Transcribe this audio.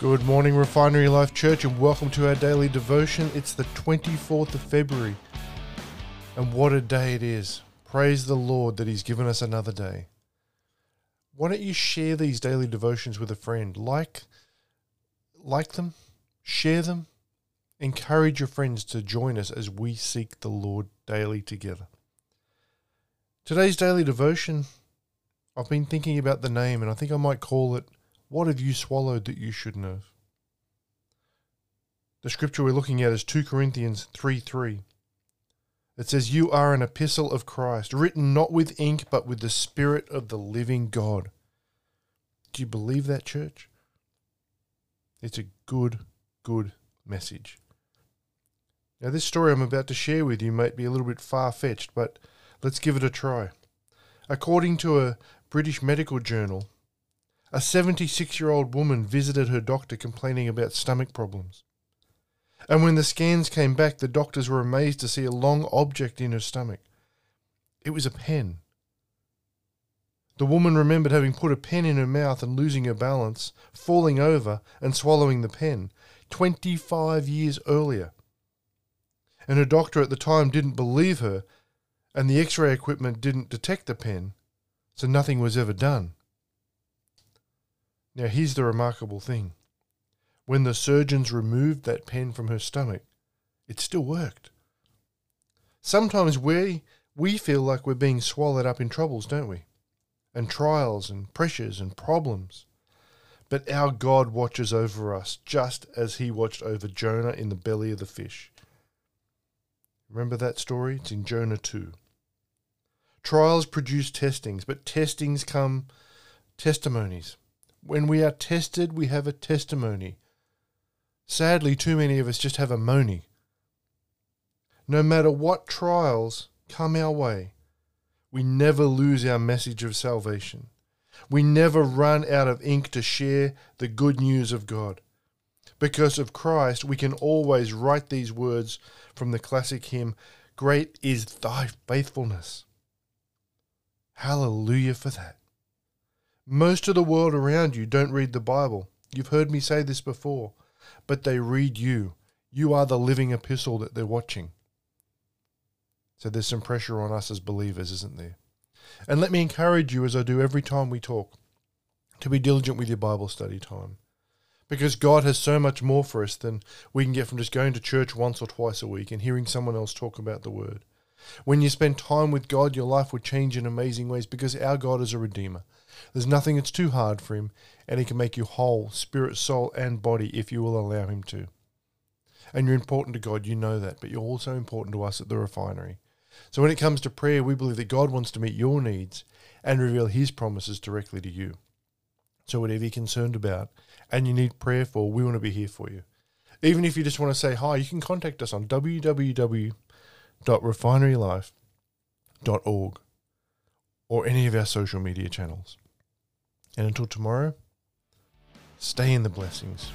Good morning, Refinery Life Church, and welcome to our daily devotion. It's the 24th of February, and what a day it is. Praise the Lord that He's given us another day. Why don't you share these daily devotions with a friend? Like, like them, share them, encourage your friends to join us as we seek the Lord daily together. Today's daily devotion, I've been thinking about the name, and I think I might call it what have you swallowed that you shouldn't have? The scripture we're looking at is 2 Corinthians 3 3. It says, You are an epistle of Christ, written not with ink, but with the Spirit of the living God. Do you believe that, church? It's a good, good message. Now, this story I'm about to share with you might be a little bit far fetched, but let's give it a try. According to a British medical journal, a 76 year old woman visited her doctor complaining about stomach problems. And when the scans came back, the doctors were amazed to see a long object in her stomach. It was a pen. The woman remembered having put a pen in her mouth and losing her balance, falling over and swallowing the pen 25 years earlier. And her doctor at the time didn't believe her, and the x ray equipment didn't detect the pen, so nothing was ever done. Now, here's the remarkable thing when the surgeons removed that pen from her stomach, it still worked. Sometimes we, we feel like we're being swallowed up in troubles, don't we? And trials and pressures and problems. But our God watches over us just as he watched over Jonah in the belly of the fish. Remember that story? It's in Jonah 2. Trials produce testings, but testings come testimonies. When we are tested, we have a testimony. Sadly, too many of us just have a money. No matter what trials come our way, we never lose our message of salvation. We never run out of ink to share the good news of God. Because of Christ, we can always write these words from the classic hymn Great is thy faithfulness. Hallelujah for that. Most of the world around you don't read the Bible. You've heard me say this before, but they read you. You are the living epistle that they're watching. So there's some pressure on us as believers, isn't there? And let me encourage you, as I do every time we talk, to be diligent with your Bible study time. Because God has so much more for us than we can get from just going to church once or twice a week and hearing someone else talk about the Word. When you spend time with God, your life will change in amazing ways because our God is a Redeemer. There's nothing that's too hard for him, and he can make you whole, spirit, soul, and body if you will allow him to. And you're important to God, you know that, but you're also important to us at the refinery. So when it comes to prayer, we believe that God wants to meet your needs and reveal his promises directly to you. So whatever you're concerned about and you need prayer for, we want to be here for you. Even if you just want to say hi, you can contact us on www.refinerylife.org or any of our social media channels. And until tomorrow, stay in the blessings.